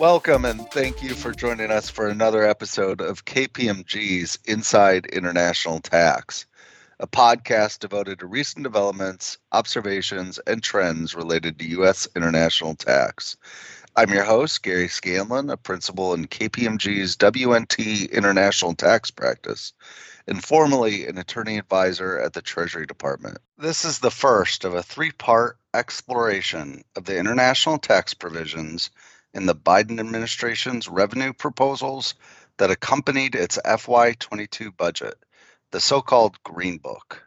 Welcome and thank you for joining us for another episode of KPMG's Inside International Tax, a podcast devoted to recent developments, observations, and trends related to U.S. international tax. I'm your host, Gary Scanlon, a principal in KPMG's WNT International Tax Practice, and formerly an attorney advisor at the Treasury Department. This is the first of a three part exploration of the international tax provisions in the Biden administration's revenue proposals that accompanied its FY22 budget, the so called Green Book.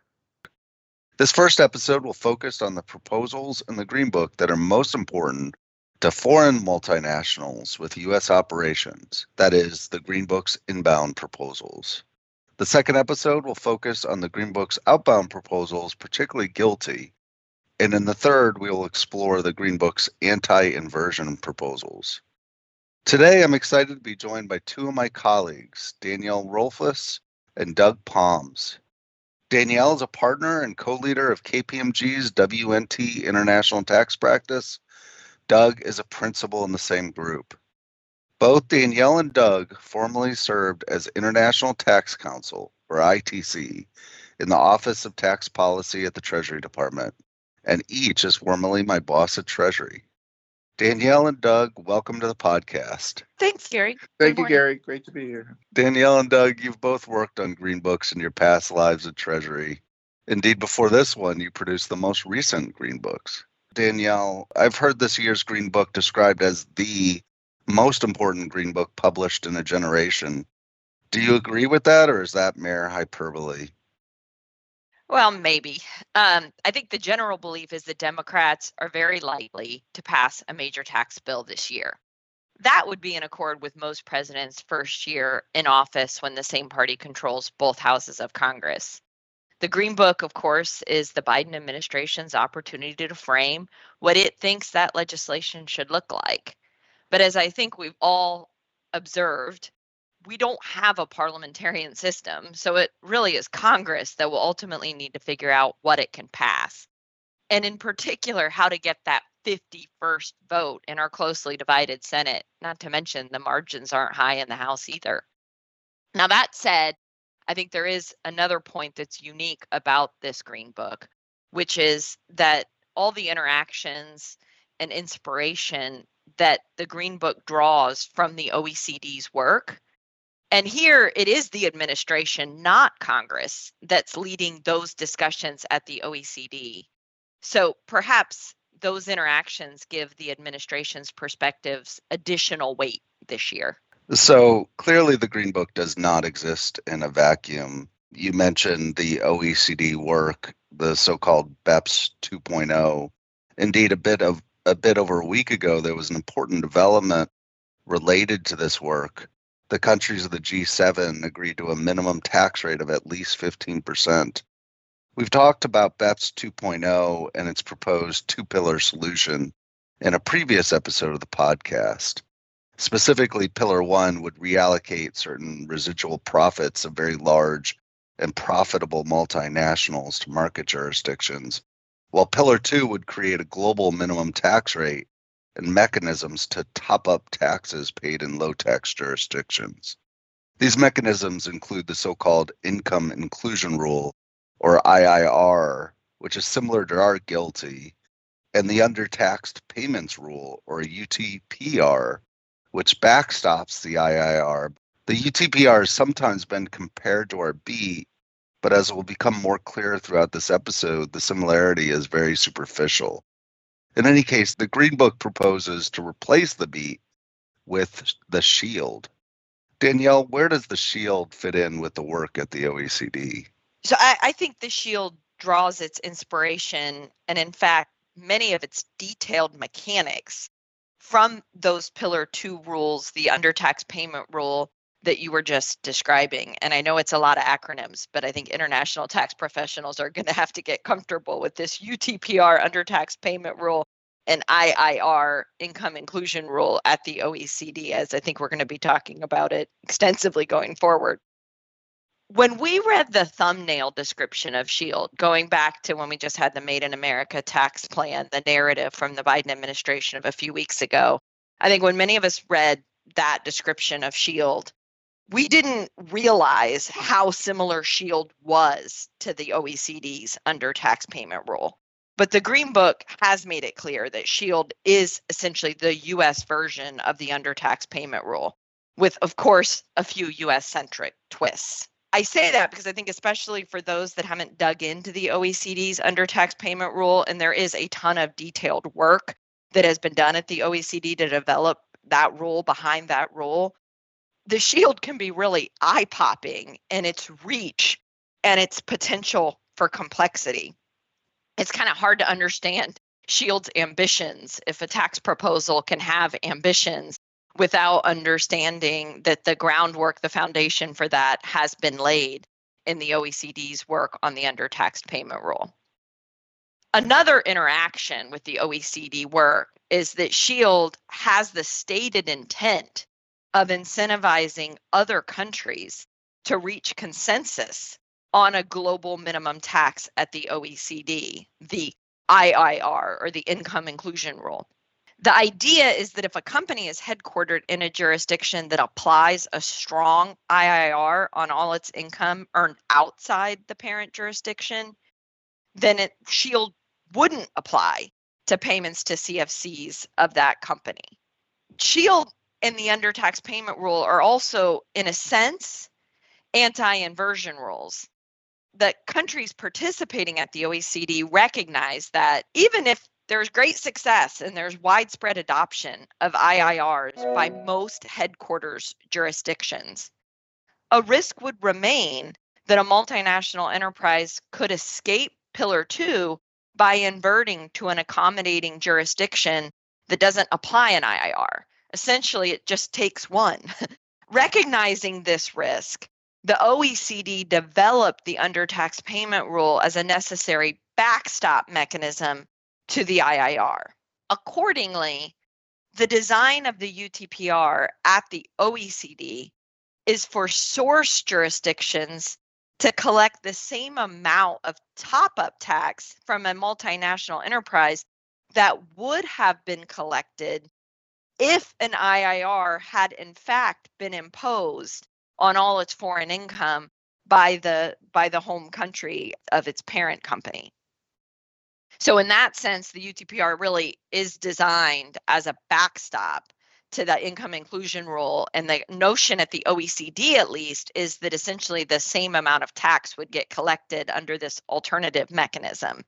This first episode will focus on the proposals in the Green Book that are most important to foreign multinationals with U.S. operations, that is, the Green Book's inbound proposals. The second episode will focus on the Green Book's outbound proposals, particularly GILTI, and in the third, we will explore the Green Book's anti inversion proposals. Today, I'm excited to be joined by two of my colleagues, Danielle Rolfes and Doug Poms. Danielle is a partner and co leader of KPMG's WNT International Tax Practice. Doug is a principal in the same group. Both Danielle and Doug formerly served as International Tax Counsel, or ITC, in the Office of Tax Policy at the Treasury Department and each is formerly my boss at Treasury. Danielle and Doug, welcome to the podcast. Thanks, Gary. Thank you, Gary. Great to be here. Danielle and Doug, you've both worked on Green Books in your past lives at Treasury. Indeed, before this one, you produced the most recent Green Books. Danielle, I've heard this year's Green Book described as the most important Green Book published in a generation. Do you agree with that, or is that mere hyperbole? Well, maybe. Um, I think the general belief is that Democrats are very likely to pass a major tax bill this year. That would be in accord with most presidents' first year in office when the same party controls both houses of Congress. The Green Book, of course, is the Biden administration's opportunity to frame what it thinks that legislation should look like. But as I think we've all observed, we don't have a parliamentarian system. So it really is Congress that will ultimately need to figure out what it can pass. And in particular, how to get that 51st vote in our closely divided Senate, not to mention the margins aren't high in the House either. Now, that said, I think there is another point that's unique about this Green Book, which is that all the interactions and inspiration that the Green Book draws from the OECD's work and here it is the administration, not Congress, that's leading those discussions at the OECD. So perhaps those interactions give the administration's perspectives additional weight this year. So clearly, the Green Book does not exist in a vacuum. You mentioned the OECD work, the so-called BEPS 2.0. Indeed, a bit of a bit over a week ago, there was an important development related to this work the countries of the G7 agreed to a minimum tax rate of at least 15%. We've talked about BEPS 2.0 and its proposed two pillar solution in a previous episode of the podcast. Specifically, Pillar 1 would reallocate certain residual profits of very large and profitable multinationals to market jurisdictions, while Pillar 2 would create a global minimum tax rate and mechanisms to top up taxes paid in low tax jurisdictions. These mechanisms include the so called Income Inclusion Rule, or IIR, which is similar to our GILTI, and the Undertaxed Payments Rule, or UTPR, which backstops the IIR. The UTPR has sometimes been compared to our BEAT, but as will become more clear throughout this episode, the similarity is very superficial. In any case, the Green Book proposes to replace the BEAT with the SHIELD. Danielle, where does the SHIELD fit in with the work at the OECD? So I, I think the SHIELD draws its inspiration and, in fact, many of its detailed mechanics from those Pillar 2 rules, the undertax payment rule that you were just describing. And I know it's a lot of acronyms, but I think international tax professionals are going to have to get comfortable with this UTPR undertax payment rule and IIR income inclusion rule at the OECD, as I think we're going to be talking about it extensively going forward. When we read the thumbnail description of SHIELD, going back to when we just had the Made in America tax plan, the narrative from the Biden administration of a few weeks ago, I think when many of us read that description of SHIELD, we didn't realize how similar SHIELD was to the OECD's under tax payment rule. But the Green Book has made it clear that SHIELD is essentially the US version of the under tax payment rule, with, of course, a few US centric twists. I say that because I think, especially for those that haven't dug into the OECD's under tax payment rule, and there is a ton of detailed work that has been done at the OECD to develop that rule behind that rule, the shield can be really eye popping in its reach and its potential for complexity. It's kind of hard to understand Shield's ambitions if a tax proposal can have ambitions without understanding that the groundwork, the foundation for that has been laid in the OECD's work on the undertaxed payment rule. Another interaction with the OECD work is that SHIELD has the stated intent of incentivizing other countries to reach consensus on a global minimum tax at the OECD, the IIR or the income inclusion rule. The idea is that if a company is headquartered in a jurisdiction that applies a strong IIR on all its income earned outside the parent jurisdiction, then it shield wouldn't apply to payments to CFCs of that company. Shield and the undertax payment rule are also, in a sense, anti inversion rules. That countries participating at the OECD recognize that even if there's great success and there's widespread adoption of IIRs by most headquarters jurisdictions, a risk would remain that a multinational enterprise could escape Pillar 2 by inverting to an accommodating jurisdiction that doesn't apply an IIR essentially it just takes one. Recognizing this risk, the OECD developed the undertax payment rule as a necessary backstop mechanism to the IIR. Accordingly, the design of the UTPR at the OECD is for source jurisdictions to collect the same amount of top up tax from a multinational enterprise that would have been collected if an IIR had in fact been imposed on all its foreign income by the by the home country of its parent company. So in that sense the UTPR really is designed as a backstop to the income inclusion rule and the notion at the OECD at least is that essentially the same amount of tax would get collected under this alternative mechanism.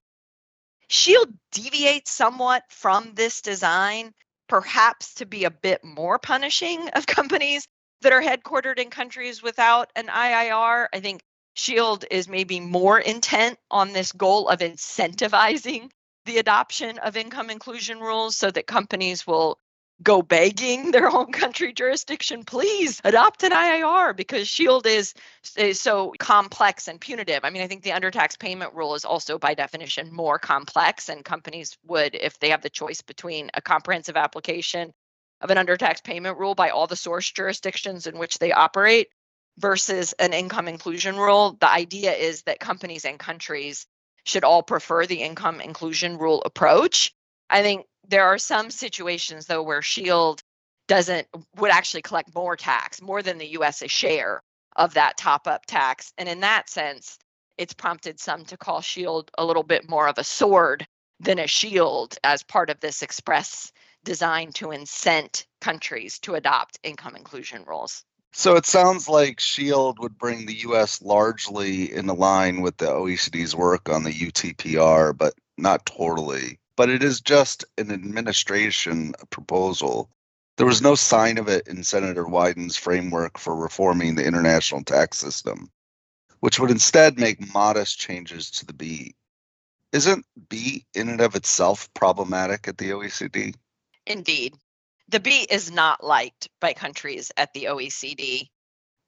Shield deviates somewhat from this design perhaps to be a bit more punishing of companies that are headquartered in countries without an IIR. I think Shield is maybe more intent on this goal of incentivizing the adoption of income inclusion rules so that companies will go begging their home country jurisdiction, please adopt an IIR because Shield is, is so complex and punitive. I mean, I think the undertax payment rule is also by definition more complex, and companies would, if they have the choice between a comprehensive application of an undertax payment rule by all the source jurisdictions in which they operate versus an income inclusion rule, the idea is that companies and countries should all prefer the income inclusion rule approach. I think there are some situations though where Shield doesn't would actually collect more tax, more than the US's share of that top up tax. And in that sense, it's prompted some to call Shield a little bit more of a sword than a shield as part of this express design to incent countries to adopt income inclusion rules. So it sounds like SHIELD would bring the US largely in line with the OECD's work on the UTPR, but not totally but it is just an administration proposal. There was no sign of it in Senator Wyden's framework for reforming the international tax system, which would instead make modest changes to the BEAT. Isn't BEAT in and of itself problematic at the OECD? Indeed. The BEAT is not liked by countries at the OECD.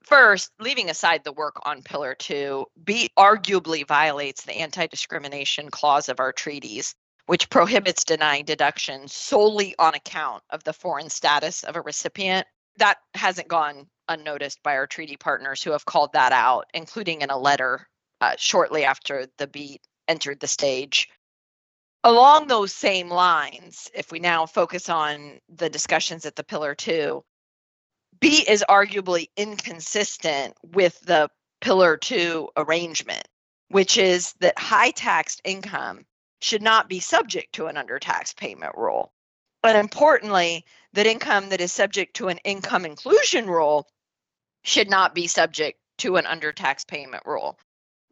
First, leaving aside the work on Pillar 2, BEAT arguably violates the anti discrimination clause of our treaties which prohibits denying deductions solely on account of the foreign status of a recipient. That hasn't gone unnoticed by our treaty partners who have called that out, including in a letter uh, shortly after the BEAT entered the stage. Along those same lines, if we now focus on the discussions at the Pillar 2, BEAT is arguably inconsistent with the Pillar 2 arrangement, which is that high taxed income should not be subject to an undertax payment rule. But importantly, that income that is subject to an income inclusion rule should not be subject to an undertax payment rule.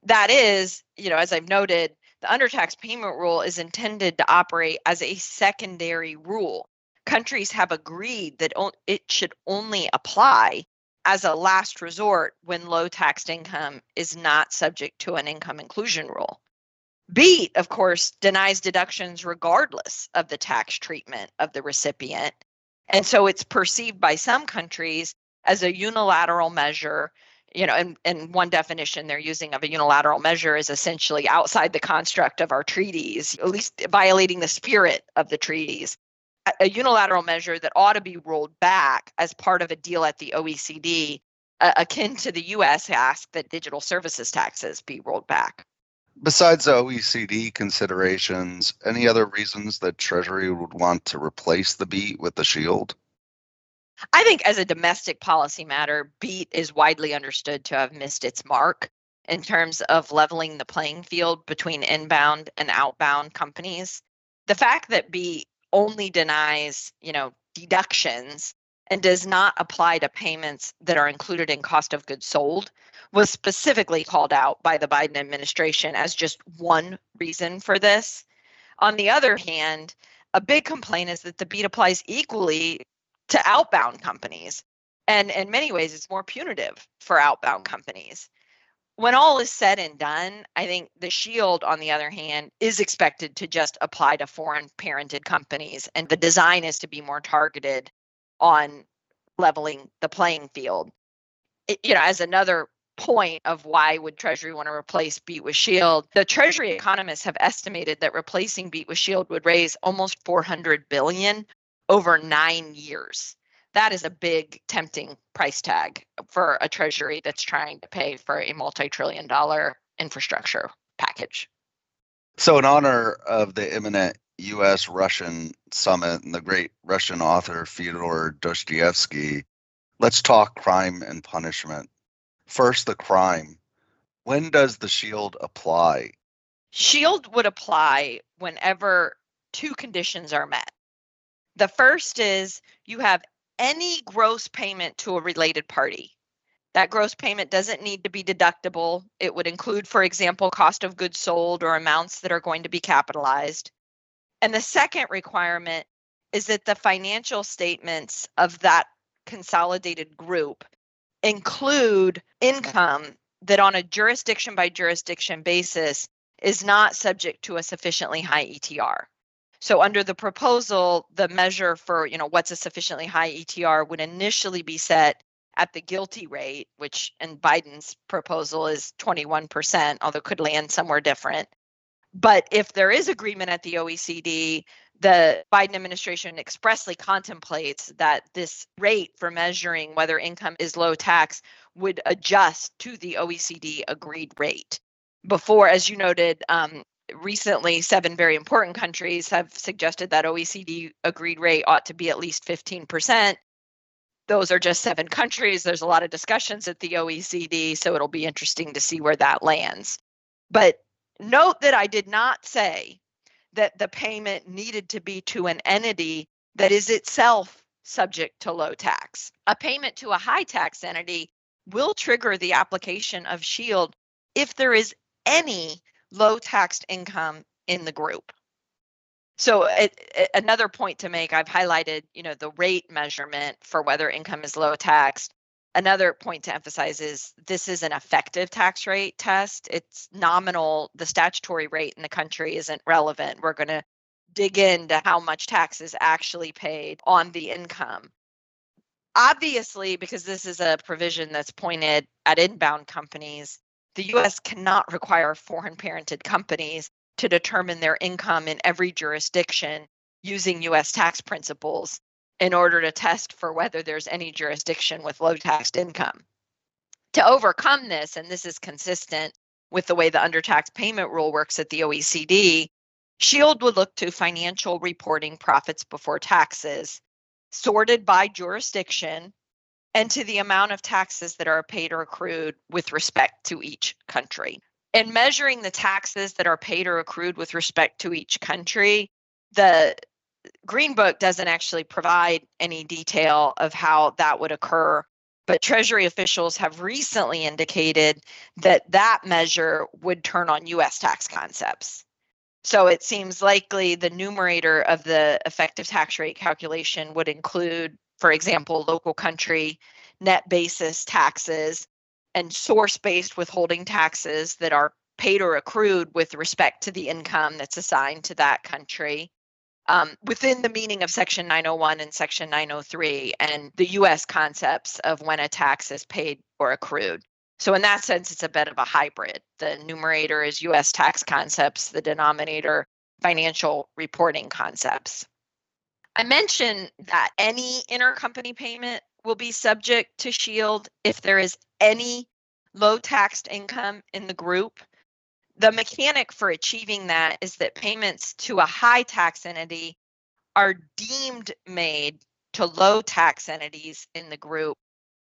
That is, you know, as I've noted, the undertax payment rule is intended to operate as a secondary rule. Countries have agreed that it should only apply as a last resort when low taxed income is not subject to an income inclusion rule. BEAT, of course, denies deductions regardless of the tax treatment of the recipient. And so it's perceived by some countries as a unilateral measure. You know, and, and one definition they're using of a unilateral measure is essentially outside the construct of our treaties, at least violating the spirit of the treaties. A unilateral measure that ought to be rolled back as part of a deal at the OECD, uh, akin to the US ask that digital services taxes be rolled back. Besides OECD considerations, any other reasons that Treasury would want to replace the BEAT with the Shield? I think, as a domestic policy matter, BEAT is widely understood to have missed its mark in terms of leveling the playing field between inbound and outbound companies. The fact that BEAT only denies, you know, deductions and does not apply to payments that are included in cost of goods sold was specifically called out by the Biden administration as just one reason for this. On the other hand, a big complaint is that the BEAT applies equally to outbound companies. And in many ways, it's more punitive for outbound companies. When all is said and done, I think the shield, on the other hand, is expected to just apply to foreign parented companies. And the design is to be more targeted on leveling the playing field. It, you know, as another point of why would treasury want to replace beat with shield? The treasury economists have estimated that replacing beat with shield would raise almost 400 billion over 9 years. That is a big tempting price tag for a treasury that's trying to pay for a multi-trillion dollar infrastructure package. So in honor of the imminent US Russian summit and the great Russian author Fyodor Dostoevsky let's talk crime and punishment First, the crime. When does the shield apply? Shield would apply whenever two conditions are met. The first is you have any gross payment to a related party. That gross payment doesn't need to be deductible. It would include, for example, cost of goods sold or amounts that are going to be capitalized. And the second requirement is that the financial statements of that consolidated group include income that on a jurisdiction by jurisdiction basis is not subject to a sufficiently high ETR. So under the proposal, the measure for, you know, what's a sufficiently high ETR would initially be set at the GILTI rate, which in Biden's proposal is 21%, although could land somewhere different. But if there is agreement at the OECD, the Biden administration expressly contemplates that this rate for measuring whether income is low tax would adjust to the OECD agreed rate. Before, as you noted, um, recently seven very important countries have suggested that OECD agreed rate ought to be at least 15%. Those are just seven countries. There's a lot of discussions at the OECD, so it'll be interesting to see where that lands. But note that I did not say that the payment needed to be to an entity that is itself subject to low tax. A payment to a high tax entity will trigger the application of SHIELD if there is any low taxed income in the group. So it, it, another point to make, I've highlighted, you know, the rate measurement for whether income is low taxed. Another point to emphasize is this is an effective tax rate test. It's nominal. The statutory rate in the country isn't relevant. We're going to dig into how much tax is actually paid on the income. Obviously, because this is a provision that's pointed at inbound companies, the US cannot require foreign parented companies to determine their income in every jurisdiction using US tax principles in order to test for whether there's any jurisdiction with low taxed income. To overcome this, and this is consistent with the way the undertax payment rule works at the OECD, Shield would look to financial reporting profits before taxes, sorted by jurisdiction, and to the amount of taxes that are paid or accrued with respect to each country. In measuring the taxes that are paid or accrued with respect to each country, the Green Book doesn't actually provide any detail of how that would occur, but Treasury officials have recently indicated that that measure would turn on US tax concepts. So it seems likely the numerator of the effective tax rate calculation would include, for example, local country net basis taxes and source based withholding taxes that are paid or accrued with respect to the income that's assigned to that country um, within the meaning of Section 901 and Section 903 and the US concepts of when a tax is paid or accrued. So, in that sense, it's a bit of a hybrid. The numerator is US tax concepts, the denominator, financial reporting concepts. I mentioned that any intercompany payment will be subject to SHIELD if there is any low taxed income in the group the mechanic for achieving that is that payments to a high tax entity are deemed made to low tax entities in the group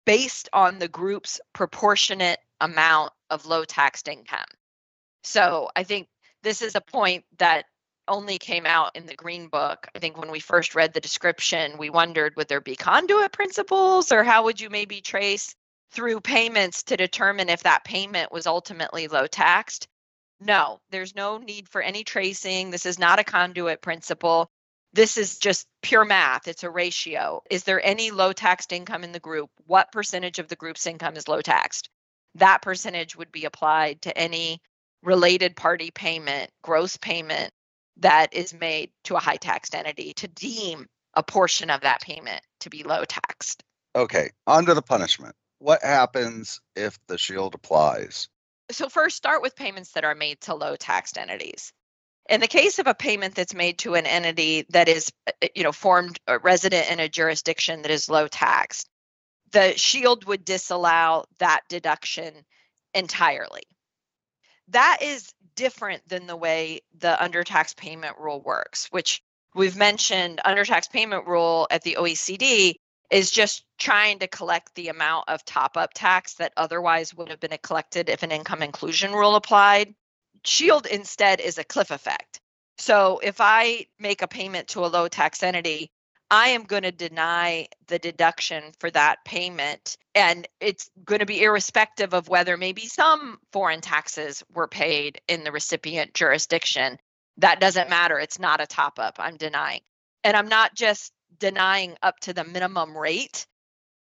based on the group's proportionate amount of low taxed income. So I think this is a point that only came out in the green book. I think when we first read the description, we wondered would there be conduit principles or how would you maybe trace through payments to determine if that payment was ultimately low taxed? No, there's no need for any tracing. This is not a conduit principle. This is just pure math. It's a ratio. Is there any low taxed income in the group? What percentage of the group's income is low taxed? That percentage would be applied to any related party payment, gross payment that is made to a high taxed entity to deem a portion of that payment to be low taxed. Okay, on to the punishment. What happens if the shield applies? so first start with payments that are made to low taxed entities in the case of a payment that's made to an entity that is uh, uh, you know formed a resident in a jurisdiction that is low taxed the shield would disallow that deduction entirely that is different than the way the undertax payment rule works which we've mentioned undertax payment rule at the oecd is just trying to collect the amount of top up tax that otherwise would have been collected if an income inclusion rule applied. Shield instead is a cliff effect. So if I make a payment to a low tax entity, I am going to deny the deduction for that payment. And it's going to be irrespective of whether maybe some foreign taxes were paid in the recipient jurisdiction. That doesn't matter. It's not a top up. I'm denying. And I'm not just denying up to the minimum rate.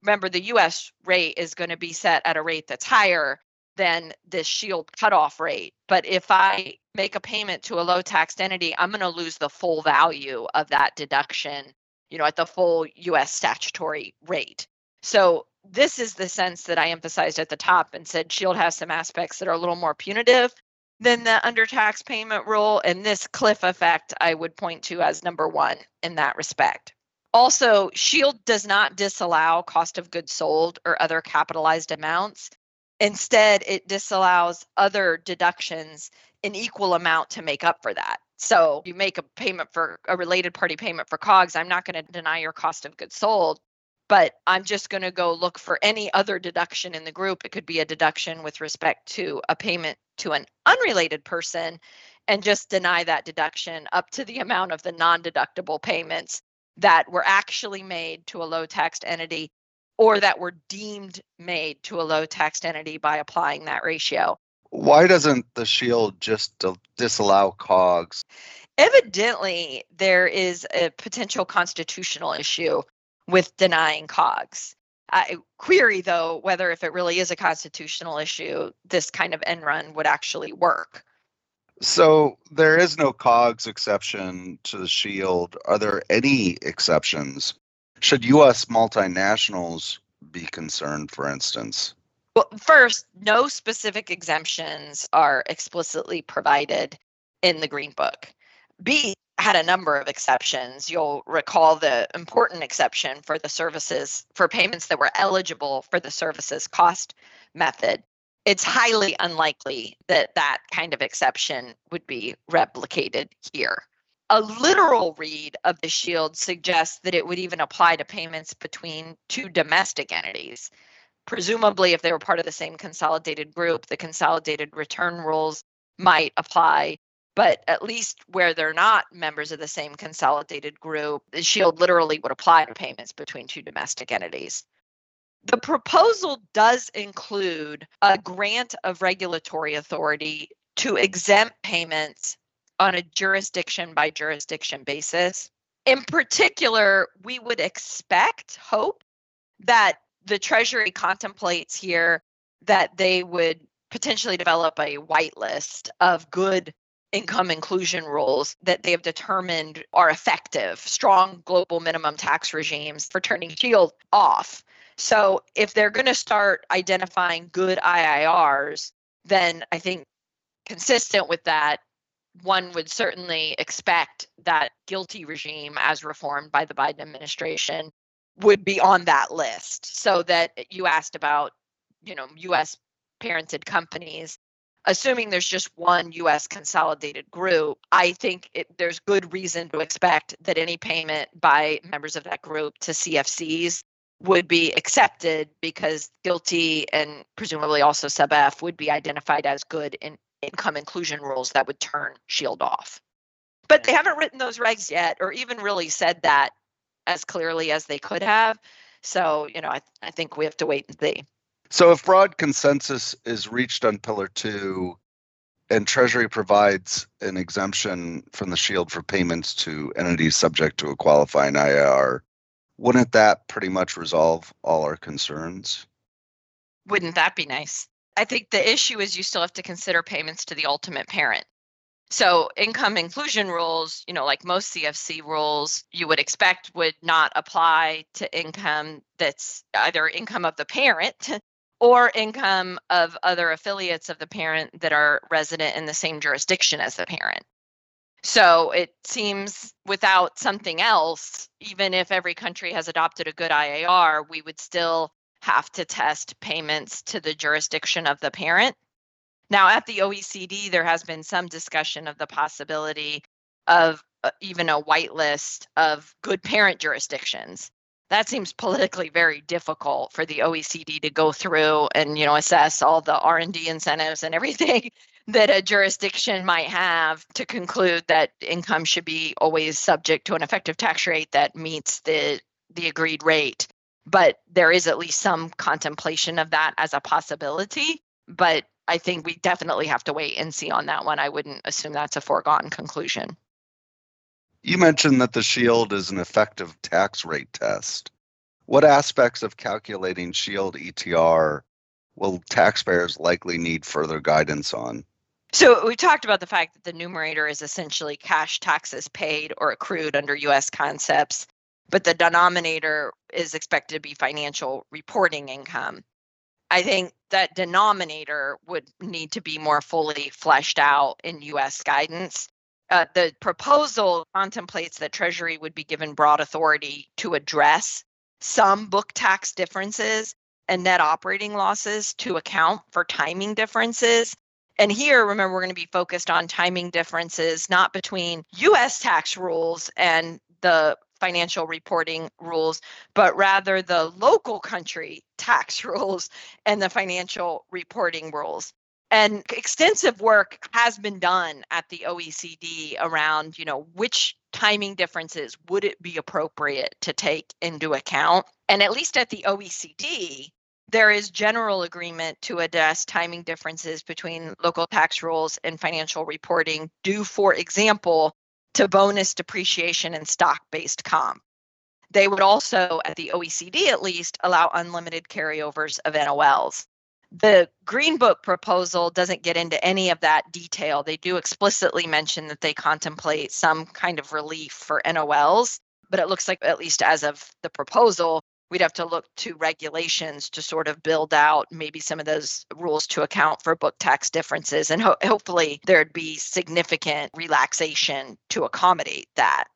Remember, the US rate is going to be set at a rate that's higher than this shield cutoff rate. But if I make a payment to a low taxed entity, I'm going to lose the full value of that deduction, you know, at the full US statutory rate. So this is the sense that I emphasized at the top and said Shield has some aspects that are a little more punitive than the undertax payment rule. And this cliff effect I would point to as number one in that respect. Also, Shield does not disallow cost of goods sold or other capitalized amounts. Instead, it disallows other deductions an equal amount to make up for that. So you make a payment for a related party payment for COGS. I'm not going to deny your cost of goods sold, but I'm just going to go look for any other deduction in the group. It could be a deduction with respect to a payment to an unrelated person and just deny that deduction up to the amount of the non deductible payments that were actually made to a low taxed entity or that were deemed made to a low taxed entity by applying that ratio. Why doesn't the shield just disallow COGS? Evidently, there is a potential constitutional issue with denying COGS. I query, though, whether if it really is a constitutional issue, this kind of end run would actually work. So there is no COGS exception to the shield. Are there any exceptions? Should U.S. multinationals be concerned, for instance? Well, first, no specific exemptions are explicitly provided in the Green Book. BEAT had a number of exceptions. You'll recall the important exception for the services for payments that were eligible for the services cost method. it's highly unlikely that that kind of exception would be replicated here. A literal read of the shield suggests that it would even apply to payments between two domestic entities. Presumably, if they were part of the same consolidated group, the consolidated return rules might apply. But at least where they're not members of the same consolidated group, the shield literally would apply to payments between two domestic entities. The proposal does include a grant of regulatory authority to exempt payments on a jurisdiction by jurisdiction basis. In particular, we would expect, hope, that the Treasury contemplates here that they would potentially develop a whitelist of good income inclusion rules that they have determined are effective, strong global minimum tax regimes for turning shield off. So if they're going to start identifying good IIRs, then I think consistent with that, one would certainly expect that GILTI regime, as reformed by the Biden administration, would be on that list. So that you asked about, you know, U.S. parented companies. Assuming there's just one U.S. consolidated group, I think it, there's good reason to expect that any payment by members of that group to CFCs would be accepted because GILTI and presumably also sub F would be identified as good in income inclusion rules that would turn shield off. But they haven't written those regs yet or even really said that as clearly as they could have. So, you know, I, I think we have to wait and see. So, if broad consensus is reached on Pillar 2 and Treasury provides an exemption from the shield for payments to entities subject to a qualifying IIR wouldn't that pretty much resolve all our concerns? Wouldn't that be nice? I think the issue is you still have to consider payments to the ultimate parent. So, income inclusion rules, you know, like most CFC rules, you would expect would not apply to income that's either income of the parent or income of other affiliates of the parent that are resident in the same jurisdiction as the parent. So it seems without something else, even if every country has adopted a good IIR, we would still have to test payments to the jurisdiction of the parent. Now, at the OECD, there has been some discussion of the possibility of uh, even a whitelist of good parent jurisdictions. That seems politically very difficult for the OECD to go through and you know assess all the R&D incentives and everything that a jurisdiction might have to conclude that income should be always subject to an effective tax rate that meets the the agreed rate but there is at least some contemplation of that as a possibility. But i think we definitely have to wait and see on that one. I wouldn't assume that's a foregone conclusion. You mentioned that the shield is an effective tax rate test. What aspects of calculating shield etr will taxpayers likely need further guidance on? So we talked about the fact that the numerator is essentially cash taxes paid or accrued under US concepts, but the denominator is expected to be financial reporting income. I think that denominator would need to be more fully fleshed out in US guidance. Uh, the proposal contemplates that Treasury would be given broad authority to address some book tax differences and net operating losses to account for timing differences and here, remember, we're going to be focused on timing differences, not between US tax rules and the financial reporting rules, but rather the local country tax rules and the financial reporting rules. And extensive work has been done at the OECD around, you know, which timing differences would it be appropriate to take into account? And at least at the OECD, there is general agreement to address timing differences between local tax rules and financial reporting due, for example, to bonus depreciation and stock based comp. They would also, at the OECD at least, allow unlimited carryovers of NOLs. The Green Book proposal doesn't get into any of that detail. They do explicitly mention that they contemplate some kind of relief for NOLs, but it looks like, at least as of the proposal, we'd have to look to regulations to sort of build out maybe some of those rules to account for book tax differences. And ho- hopefully there'd be significant relaxation to accommodate that.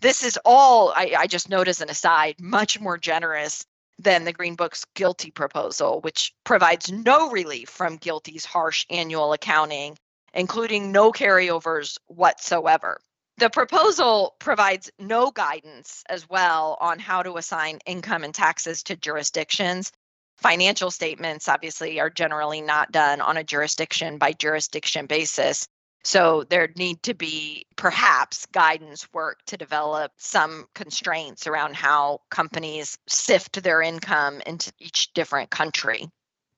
This is all, I, I just note as an aside, much more generous than the Green Book's GILTI proposal, which provides no relief from GILTI's harsh annual accounting, including no carryovers whatsoever. The proposal provides no guidance as well on how to assign income and taxes to jurisdictions. Financial statements, obviously, are generally not done on a jurisdiction by jurisdiction basis. So there need to be perhaps guidance work to develop some constraints around how companies sift their income into each different country.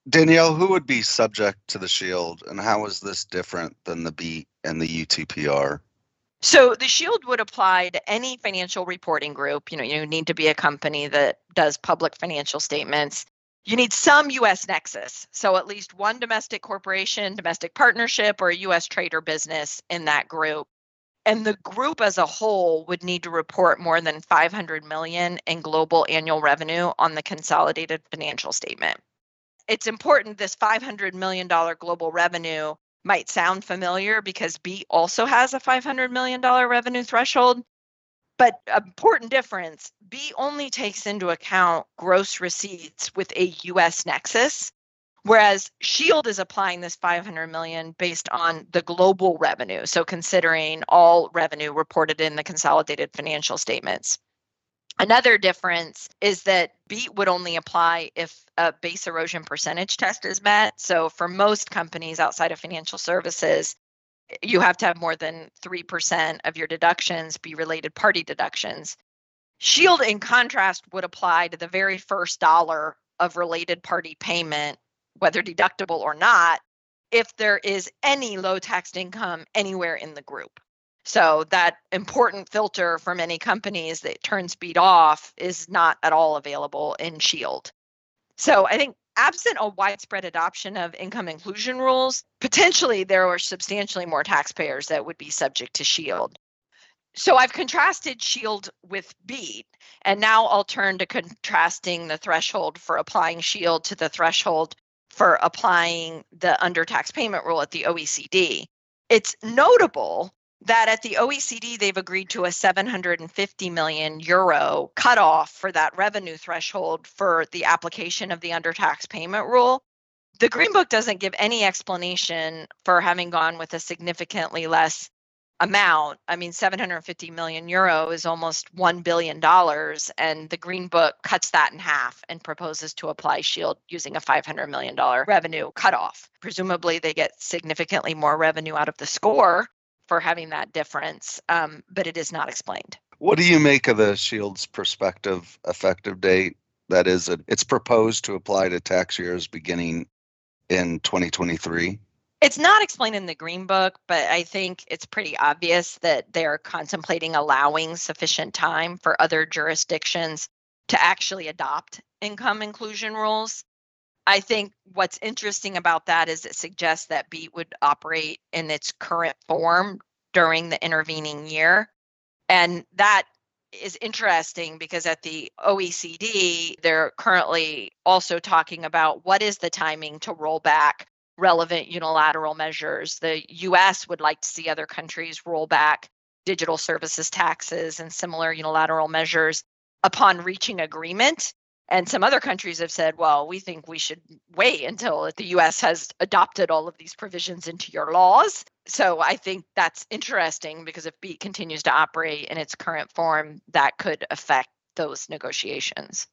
Danielle, who would be subject to the shield and how is this different than the BEAT and the UTPR? So the shield would apply to any financial reporting group. You know, you need to be a company that does public financial statements. You need some US nexus. So at least one domestic corporation, domestic partnership, or a US trade or business in that group. And the group as a whole would need to report more than 500 million in global annual revenue on the consolidated financial statement. It's important this $500 million global revenue might sound familiar because BEAT also has a $500 million revenue threshold. But important difference BEAT only takes into account gross receipts with a US nexus, whereas Shield is applying this 500 million based on the global revenue. So considering all revenue reported in the consolidated financial statements. Another difference is that BEAT would only apply if a base erosion percentage test is met. So, for most companies outside of financial services, you have to have more than 3% of your deductions be related party deductions. Shield, in contrast, would apply to the very first dollar of related party payment, whether deductible or not, if there is any low taxed income anywhere in the group. So that important filter for many companies that turns BEAT off is not at all available in Shield. So I think absent a widespread adoption of income inclusion rules, potentially there are substantially more taxpayers that would be subject to Shield. So I've contrasted Shield with BEAT, and now I'll turn to contrasting the threshold for applying Shield to the threshold for applying the under tax payment rule at the OECD. It's notable that at the OECD, they've agreed to a 750 million euro cutoff for that revenue threshold for the application of the under tax payment rule. The Green Book doesn't give any explanation for having gone with a significantly less amount. I mean, 750 million euro is almost $1 billion. And the Green Book cuts that in half and proposes to apply SHIELD using a $500 million revenue cutoff. Presumably, they get significantly more revenue out of the score for having that difference, um, but it is not explained. What do you make of the Shield's prospective effective date? That is, it's proposed to apply to tax years beginning in 2023. It's not explained in the Green Book, but I think it's pretty obvious that they're contemplating allowing sufficient time for other jurisdictions to actually adopt income inclusion rules. I think what's interesting about that is it suggests that BEAT would operate in its current form during the intervening year. And that is interesting because at the OECD, they're currently also talking about what is the timing to roll back relevant unilateral measures. The US would like to see other countries roll back digital services taxes and similar unilateral measures upon reaching agreement and some other countries have said, well, we think we should wait until the US has adopted all of these provisions into your laws. So I think that's interesting because if BEAT continues to operate in its current form, that could affect those negotiations.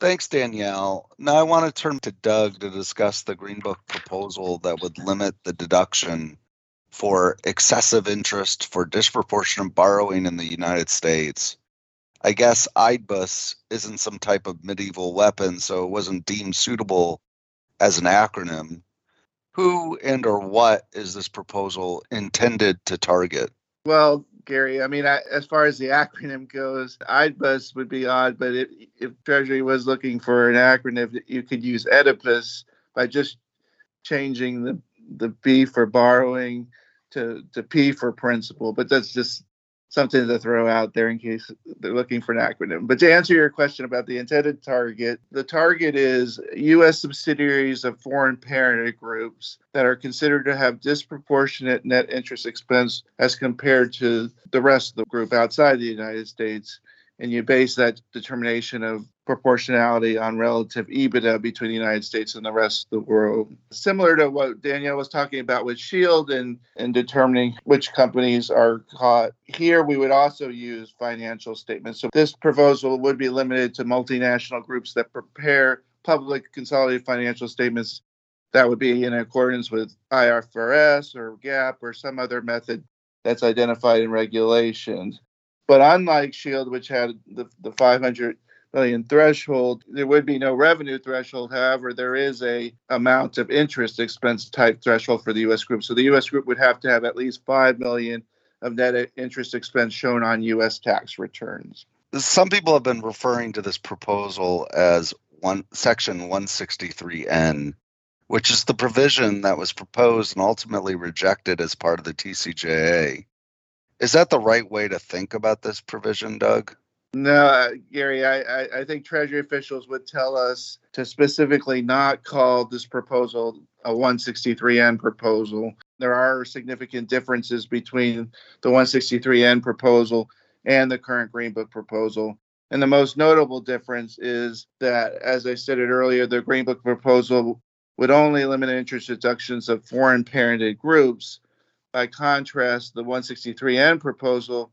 Thanks, Danielle. Now I want to turn to Doug to discuss the Green Book proposal that would limit the deduction for excessive interest for disproportionate borrowing in the United States. I guess IDBUS isn't some type of medieval weapon, so it wasn't deemed suitable as an acronym. Who and or what is this proposal intended to target? Well, Gary, I mean, I, as far as the acronym goes, IDBUS would be odd, but it, if Treasury was looking for an acronym, you could use Oedipus by just changing the the B for borrowing to to P for principal. But that's just something to throw out there in case they're looking for an acronym. But to answer your question about the intended target, the target is U.S. subsidiaries of foreign parent groups that are considered to have disproportionate net interest expense as compared to the rest of the group outside the United States. And you base that determination of proportionality on relative EBITDA between the United States and the rest of the world. Similar to what Danielle was talking about with Shield and, and determining which companies are caught. Here, we would also use financial statements. So this proposal would be limited to multinational groups that prepare public consolidated financial statements that would be in accordance with IFRS or GAAP or some other method that's identified in regulations. But unlike Shield, which had the, the 500 million threshold, there would be no revenue threshold. However, there is a amount of interest expense type threshold for the U.S. group. So the U.S. group would have to have at least 5 million of net interest expense shown on U.S. tax returns. Some people have been referring to this proposal as one section 163N, which is the provision that was proposed and ultimately rejected as part of the TCJA. Is that the right way to think about this provision, Doug? No, Gary, I, I, I, think Treasury officials would tell us to specifically not call this proposal a 163N proposal. There are significant differences between the 163N proposal and the current Green Book proposal. And the most notable difference is that, as I stated earlier, the Green Book proposal would only limit interest deductions of foreign parented groups. By contrast, the 163N proposal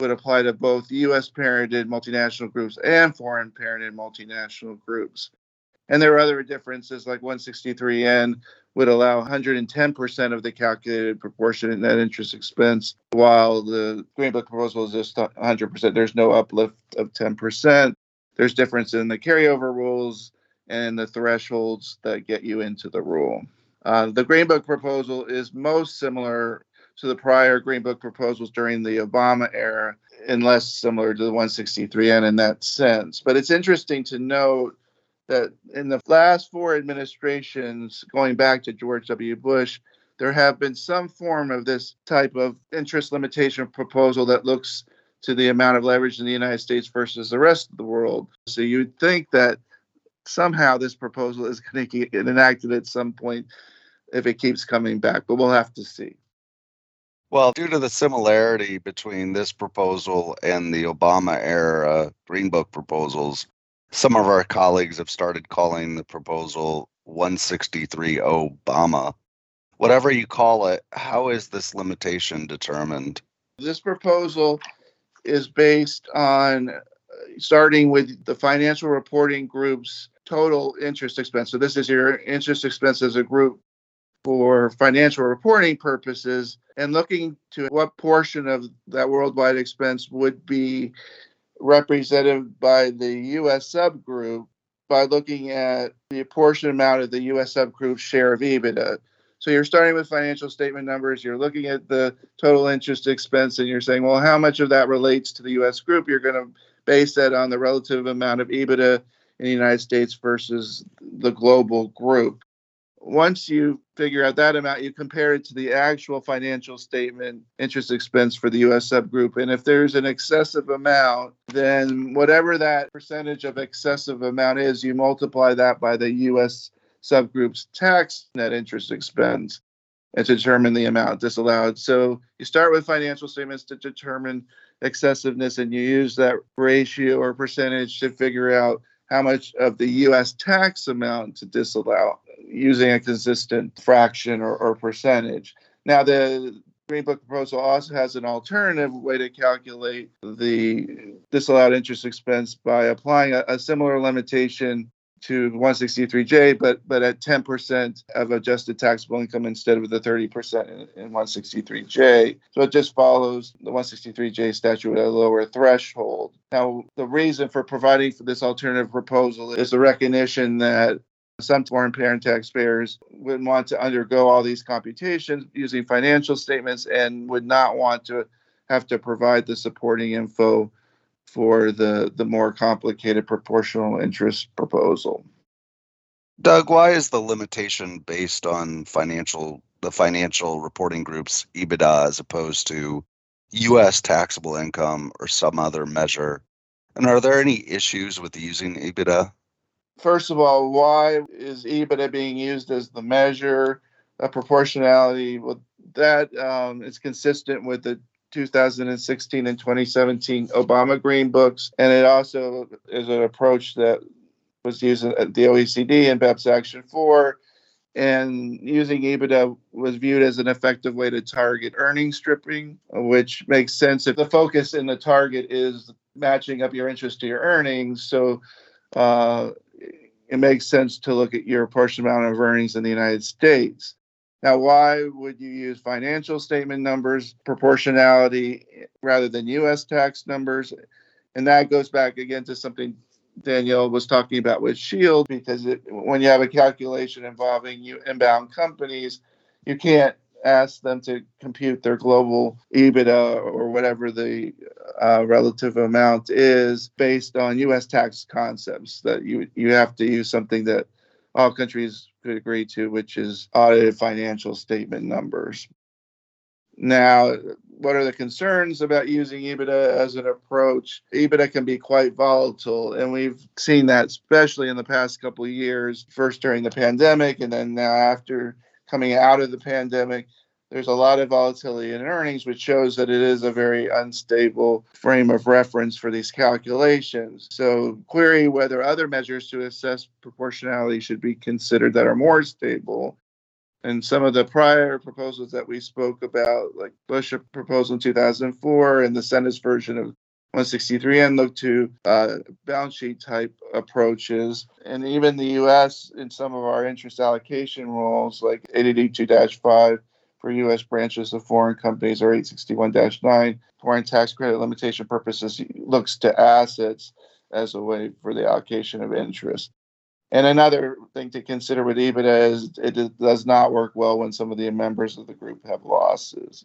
would apply to both U.S. parented multinational groups and foreign parented multinational groups. And there are other differences, like 163N would allow 110% of the calculated proportionate net interest expense, while the Green Book proposal is just 100%. There's no uplift of 10%. There's difference in the carryover rules and the thresholds that get you into the rule. Uh, the Green Book proposal is most similar to the prior Green Book proposals during the Obama era and less similar to the 163N in that sense. But it's interesting to note that in the last four administrations, going back to George W. Bush, there have been some form of this type of interest limitation proposal that looks to the amount of leverage in the United States versus the rest of the world. So you'd think that somehow this proposal is going to get enacted at some point if it keeps coming back, but we'll have to see. Well, due to the similarity between this proposal and the Obama era Green Book proposals, some of our colleagues have started calling the proposal 163 Obama. Whatever you call it, how is this limitation determined? This proposal is based on uh, starting with the financial reporting group's total interest expense. So, this is your interest expense as a group for financial reporting purposes and looking to what portion of that worldwide expense would be represented by the U.S. subgroup by looking at the apportioned amount of the U.S. subgroup's share of EBITDA. So you're starting with financial statement numbers, you're looking at the total interest expense, and you're saying, well, how much of that relates to the U.S. group? You're going to base that on the relative amount of EBITDA in the United States versus the global group once you figure out that amount, you compare it to the actual financial statement interest expense for the US subgroup. And if there's an excessive amount, then whatever that percentage of excessive amount is, you multiply that by the US subgroup's tax net interest expense and determine the amount disallowed. So you start with financial statements to determine excessiveness and you use that ratio or percentage to figure out how much of the US tax amount to disallow using a consistent fraction or, or percentage. Now, the Green Book proposal also has an alternative way to calculate the disallowed interest expense by applying a, a similar limitation to 163J, but but at 10% of adjusted taxable income instead of the 30% in, in 163J. So it just follows the 163J statute at a lower threshold. Now, the reason for providing for this alternative proposal is the recognition that some foreign parent taxpayers would want to undergo all these computations using financial statements and would not want to have to provide the supporting info for the, the more complicated proportional interest proposal. Doug, why is the limitation based on financial the financial reporting group's EBITDA as opposed to US taxable income or some other measure? And are there any issues with using EBITDA? First of all, why is EBITDA being used as the measure of proportionality? Well, that um, is consistent with the 2016 and 2017 Obama Green Books, and it also is an approach that was used at the OECD and BEPS Action 4. And using EBITDA was viewed as an effective way to target earnings stripping, which makes sense if the focus in the target is matching up your interest to your earnings. So uh, it makes sense to look at your portion amount of earnings in the United States. Now, why would you use financial statement numbers, proportionality, rather than US tax numbers? And that goes back again to something Danielle was talking about with Shield, because it, when you have a calculation involving you inbound companies, you can't ask them to compute their global EBITDA or whatever the uh, relative amount is based on U.S. tax concepts. That you you have to use something that all countries could agree to, which is audited financial statement numbers. Now, what are the concerns about using EBITDA as an approach? EBITDA can be quite volatile, and we've seen that especially in the past couple of years, first during the pandemic, and then now after coming out of the pandemic. There's a lot of volatility in earnings, which shows that it is a very unstable frame of reference for these calculations. So, query whether other measures to assess proportionality should be considered that are more stable and some of the prior proposals that we spoke about, like Bush proposal in 2004 and the Senate's version of 163N, look to uh, balance sheet type approaches. And even the US, in some of our interest allocation rules, like 882 5 for U.S. branches of foreign companies or 861 9, foreign tax credit limitation purposes, looks to assets as a way for the allocation of interest. And another thing to consider with EBITDA is it does not work well when some of the members of the group have losses.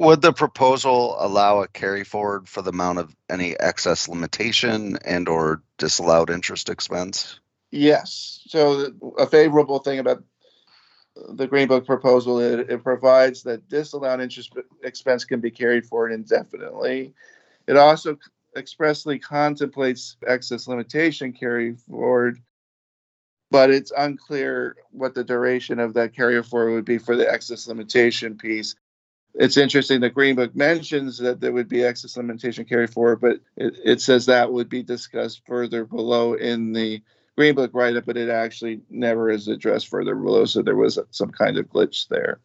Would the proposal allow a carry forward for the amount of any excess limitation and or disallowed interest expense? Yes. So a favorable thing about the Green Book proposal it, it provides that disallowed interest expense can be carried forward indefinitely. It also expressly contemplates excess limitation carry forward but it's unclear what the duration of that carry forward would be for the excess limitation piece. It's interesting. The Green Book mentions that there would be excess limitation carry forward, but it, it says that would be discussed further below in the Green Book write up, but it actually never is addressed further below. So there was some kind of glitch there.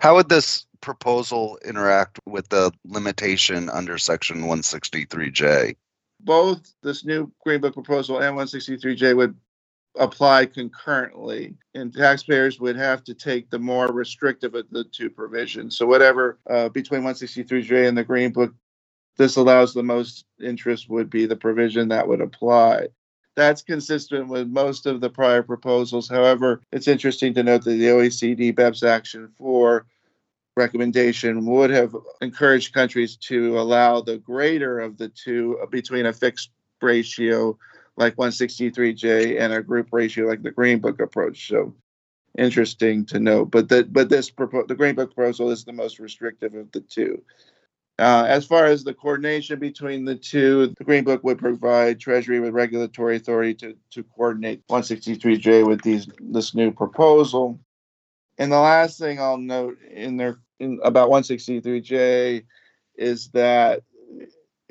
How would this proposal interact with the limitation under Section 163J? Both this new Green Book proposal and 163J would apply concurrently, and taxpayers would have to take the more restrictive of the two provisions. So whatever uh, between 163J and the Green Book this allows the most interest would be the provision that would apply. That's consistent with most of the prior proposals. However, it's interesting to note that the OECD BEPS Action 4 recommendation would have encouraged countries to allow the greater of the two between a fixed ratio like 163J and a group ratio like the Green Book approach. So interesting to note. But the, but this propo- the Green Book proposal is the most restrictive of the two. Uh, as far as the coordination between the two, the Green Book would provide Treasury with regulatory authority to, to coordinate 163J with these this new proposal. And the last thing I'll note in there in, about 163J is that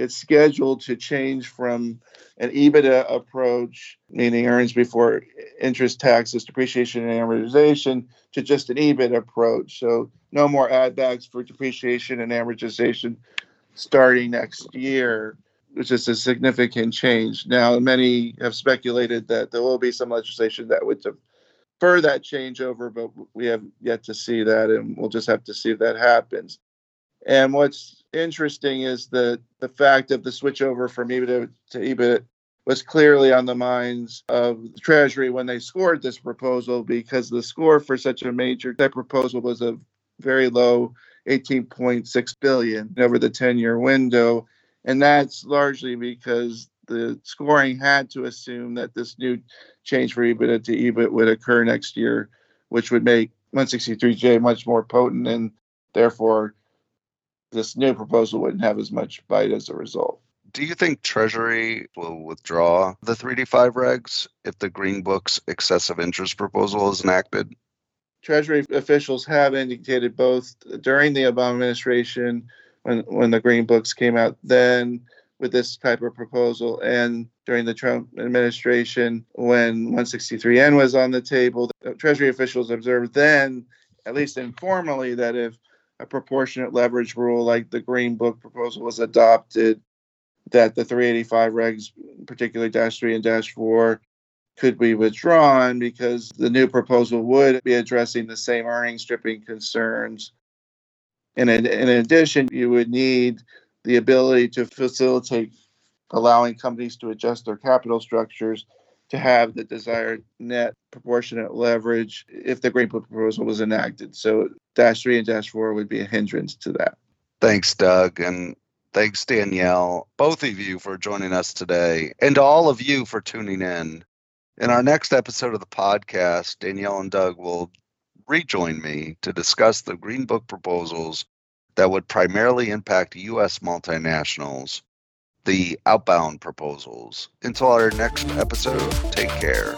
it's scheduled to change from an EBITDA approach, meaning earnings before interest, taxes, depreciation, and amortization, to just an EBIT approach. So no more add backs for depreciation and amortization starting next year, which is a significant change. Now, many have speculated that there will be some legislation that would defer that changeover, but we have yet to see that, and we'll just have to see if that happens. And what's interesting is that the fact of the switchover from EBITDA to EBIT was clearly on the minds of the Treasury when they scored this proposal because the score for such a major that proposal was a very low 18.6 billion over the 10-year window. And that's largely because the scoring had to assume that this new change for EBITDA to EBIT would occur next year which would make 163J much more potent and therefore this new proposal wouldn't have as much bite as a result. Do you think Treasury will withdraw the 385 regs if the Green Book's excessive interest proposal is enacted? Treasury officials have indicated both during the Obama administration when when the green books came out then with this type of proposal and during the Trump administration when 163N was on the table the Treasury officials observed then at least informally that if a proportionate leverage rule like the green book proposal was adopted that the 385 regs particularly dash 3 and dash 4 could be withdrawn because the new proposal would be addressing the same earnings stripping concerns. And in, in addition, you would need the ability to facilitate allowing companies to adjust their capital structures to have the desired net proportionate leverage if the Green Book proposal was enacted. So dash three and dash four would be a hindrance to that. Thanks, Doug. And thanks, Danielle, both of you for joining us today, and to all of you for tuning in. In our next episode of the podcast, Danielle and Doug will rejoin me to discuss the Green Book proposals that would primarily impact U.S. multinationals, the outbound proposals. Until our next episode, take care.